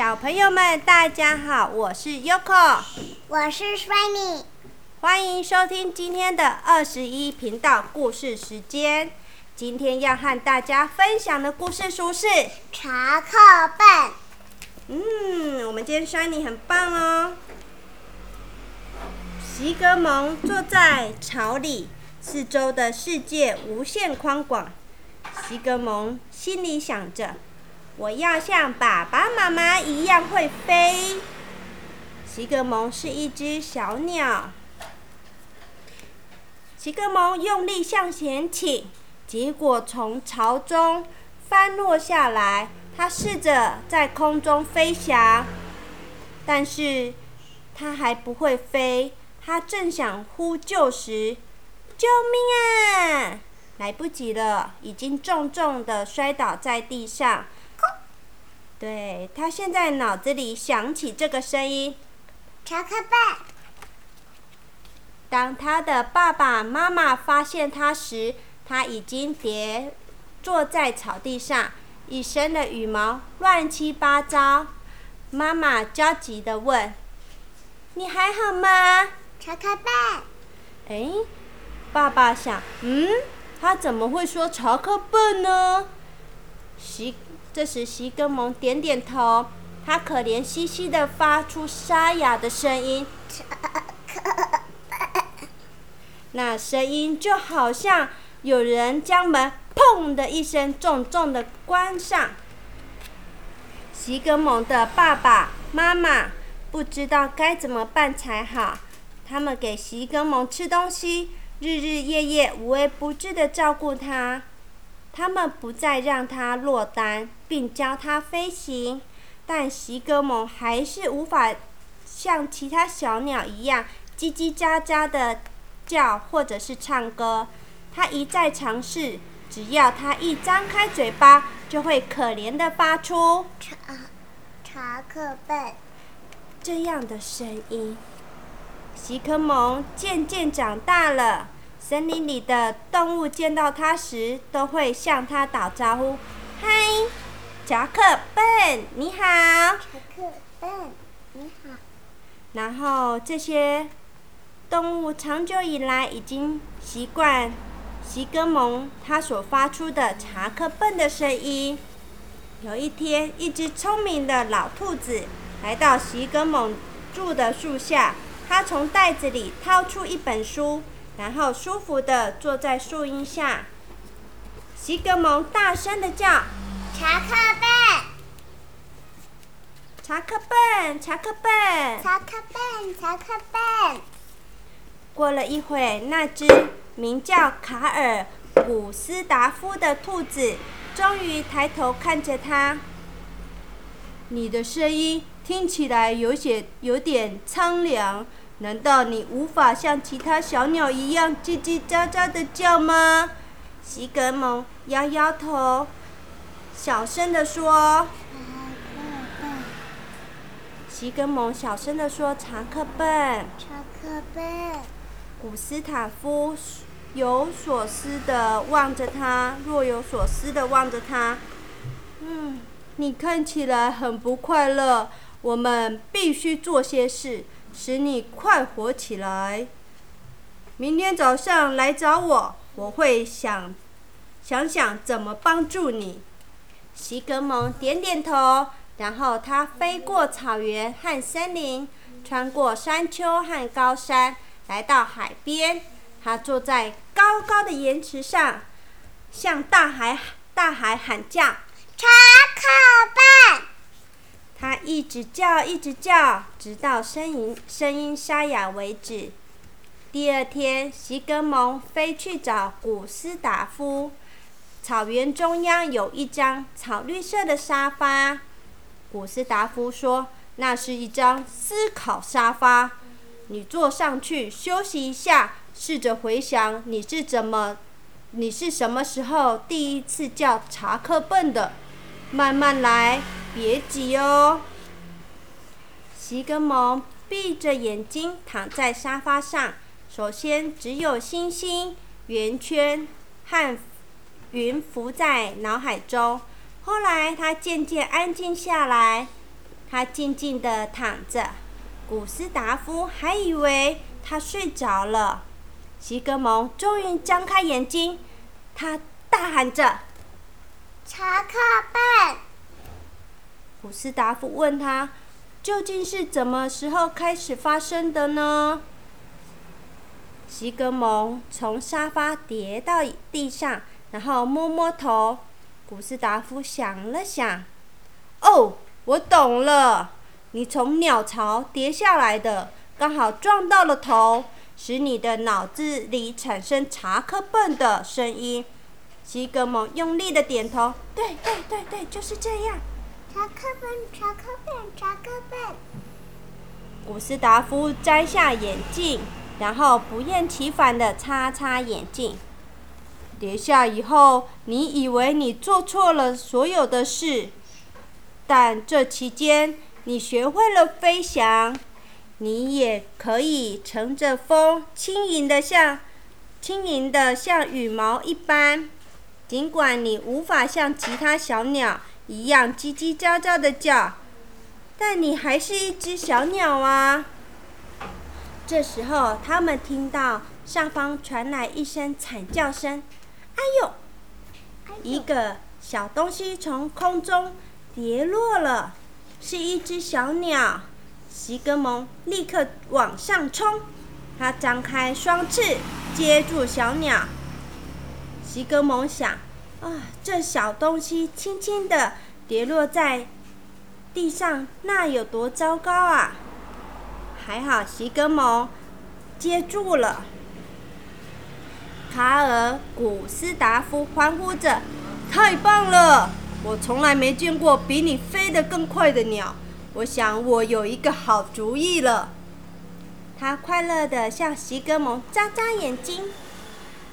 小朋友们，大家好，我是 Yoko，我是 Shiny，欢迎收听今天的二十一频道故事时间。今天要和大家分享的故事书是《查克笨》。嗯，我们今天 Shiny 很棒哦。席格蒙坐在巢里，四周的世界无限宽广。席格蒙心里想着。我要像爸爸妈妈一样会飞。奇格蒙是一只小鸟。奇格蒙用力向前倾，结果从巢中翻落下来。他试着在空中飞翔，但是他还不会飞。他正想呼救时，救命啊！来不及了，已经重重的摔倒在地上。对他现在脑子里响起这个声音，查克笨。当他的爸爸妈妈发现他时，他已经跌坐在草地上，一身的羽毛乱七八糟。妈妈焦急地问：“你还好吗？”查克笨。哎，爸爸想，嗯，他怎么会说查克笨呢？习。这时，席格蒙点点头，他可怜兮兮的发出沙哑的声音。那声音就好像有人将门“砰”的一声重重的关上。席格蒙的爸爸妈妈不知道该怎么办才好，他们给席格蒙吃东西，日日夜夜无微不至的照顾他。他们不再让他落单，并教他飞行，但席格蒙还是无法像其他小鸟一样叽叽喳喳的叫或者是唱歌。他一再尝试，只要他一张开嘴巴，就会可怜的发出“查查克笨”这样的声音。席格蒙渐渐长大了。森林里的动物见到它时，都会向它打招呼：“嗨，查克笨，你好。”“查克笨，你好。”然后这些动物长久以来已经习惯席格蒙他所发出的查克笨的声音。有一天，一只聪明的老兔子来到席格蒙住的树下，它从袋子里掏出一本书。然后舒服的坐在树荫下，席格蒙大声的叫：“查克笨，查克笨，查克笨，查克笨，查克笨。”过了一会，那只名叫卡尔古斯达夫的兔子终于抬头看着他：“你的声音听起来有些有点苍凉。”难道你无法像其他小鸟一样叽叽喳喳的叫吗？席格蒙摇摇头，小声的说：“席格蒙小声的说：“查克笨。”查克笨。古斯塔夫有所思的望着他，若有所思的望着他。嗯，你看起来很不快乐。我们必须做些事。使你快活起来。明天早上来找我，我会想，想想怎么帮助你。席格蒙点点头，然后他飞过草原和森林，穿过山丘和高山，来到海边。他坐在高高的岩石上，向大海大海喊叫：“查克笨。”他一直叫，一直叫，直到声音声音沙哑为止。第二天，席格蒙飞去找古斯达夫。草原中央有一张草绿色的沙发。古斯达夫说：“那是一张思考沙发，你坐上去休息一下，试着回想你是怎么，你是什么时候第一次叫查克笨的。慢慢来。”别急哦。席格蒙闭着眼睛躺在沙发上，首先只有星星、圆圈和云浮在脑海中。后来他渐渐安静下来。他静静地躺着。古斯达夫还以为他睡着了。西格蒙终于张开眼睛，他大喊着：“查克笨！”古斯达夫问他：“究竟是怎么时候开始发生的呢？”西格蒙从沙发跌到地上，然后摸摸头。古斯达夫想了想：“哦，我懂了。”你从鸟巢跌下来的，刚好撞到了头，使你的脑子里产生查克笨的声音。西格蒙用力的点头，对对对对，就是这样。查克本，查克本，查克本。古斯达夫摘下眼镜，然后不厌其烦的擦擦眼镜。跌下以后，你以为你做错了所有的事，但这期间。你学会了飞翔，你也可以乘着风，轻盈的像，轻盈的像羽毛一般。尽管你无法像其他小鸟一样叽叽喳喳的叫，但你还是一只小鸟啊。这时候，他们听到上方传来一声惨叫声：“哎呦！”一个小东西从空中跌落了。是一只小鸟，席格蒙立刻往上冲，他张开双翅接住小鸟。席格蒙想：啊，这小东西轻轻的跌落在地上，那有多糟糕啊！还好席格蒙接住了。卡尔古斯达夫欢呼着：“太棒了！”我从来没见过比你飞得更快的鸟，我想我有一个好主意了。他快乐地向席格蒙眨眨眼睛。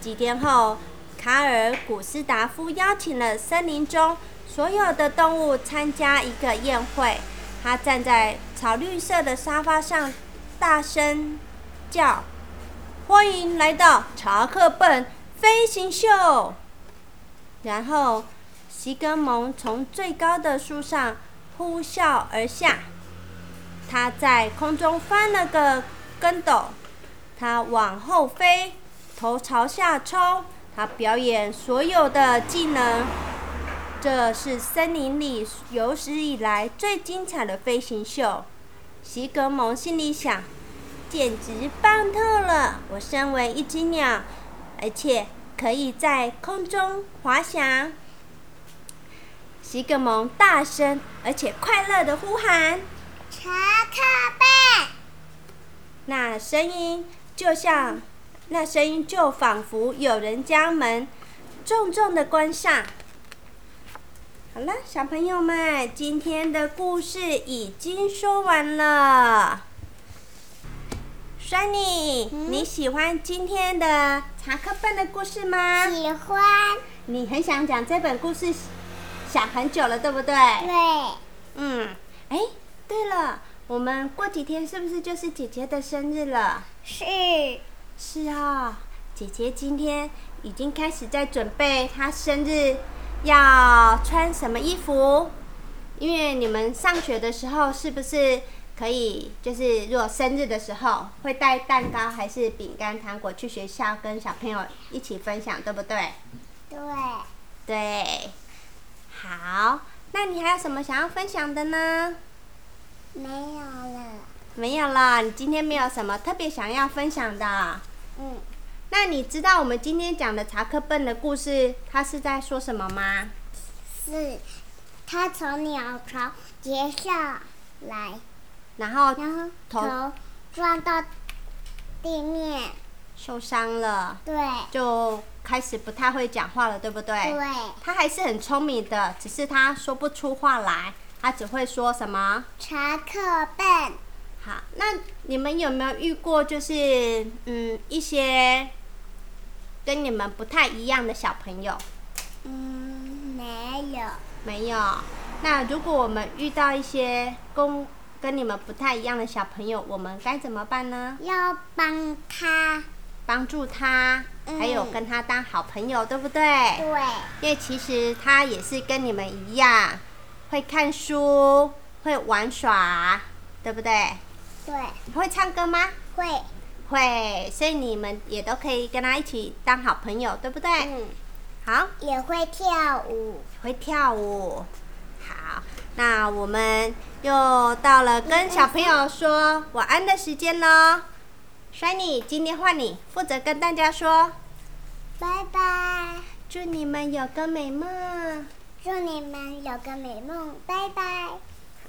几天后，卡尔古斯达夫邀请了森林中所有的动物参加一个宴会。他站在草绿色的沙发上，大声叫：“欢迎来到查克笨飞行秀！”然后。席格蒙从最高的树上呼啸而下，他在空中翻了个跟斗，他往后飞，头朝下冲，他表演所有的技能。这是森林里有史以来最精彩的飞行秀。席格蒙心里想：简直棒透了！我身为一只鸟，而且可以在空中滑翔。席格蒙大声而且快乐的呼喊：“查克贝！”那声音就像，那声音就仿佛有人将门重重的关上。好了，小朋友们，今天的故事已经说完了。Sunny，你喜欢今天的查克笨的故事吗？喜欢。你很想讲这本故事？想很久了，对不对？对。嗯，哎，对了，我们过几天是不是就是姐姐的生日了？是。是啊，姐姐今天已经开始在准备她生日要穿什么衣服。因为你们上学的时候是不是可以，就是如果生日的时候会带蛋糕还是饼干、糖果去学校跟小朋友一起分享，对不对？对。对。好，那你还有什么想要分享的呢？没有了。没有了，你今天没有什么特别想要分享的。嗯。那你知道我们今天讲的查克笨的故事，他是在说什么吗？是，他从鸟巢跌下来，然后然后头撞到地面，受伤了。对。就。开始不太会讲话了，对不对？对。他还是很聪明的，只是他说不出话来，他只会说什么？查克笨。好，那你们有没有遇过，就是嗯一些跟你们不太一样的小朋友？嗯，没有。没有。那如果我们遇到一些跟跟你们不太一样的小朋友，我们该怎么办呢？要帮他。帮助他，还有跟他当好朋友，对不对？对。因为其实他也是跟你们一样，会看书，会会玩耍，对不对？对，会唱歌吗？会，会，所以你们也都可以跟他一起当好朋友，对不对？嗯，好，也会跳舞。会跳舞。好，那我们又到了跟小朋友说晚安的时间喽。Shiny，今天换你负责跟大家说，拜拜，祝你们有个美梦。祝你们有个美梦，拜拜。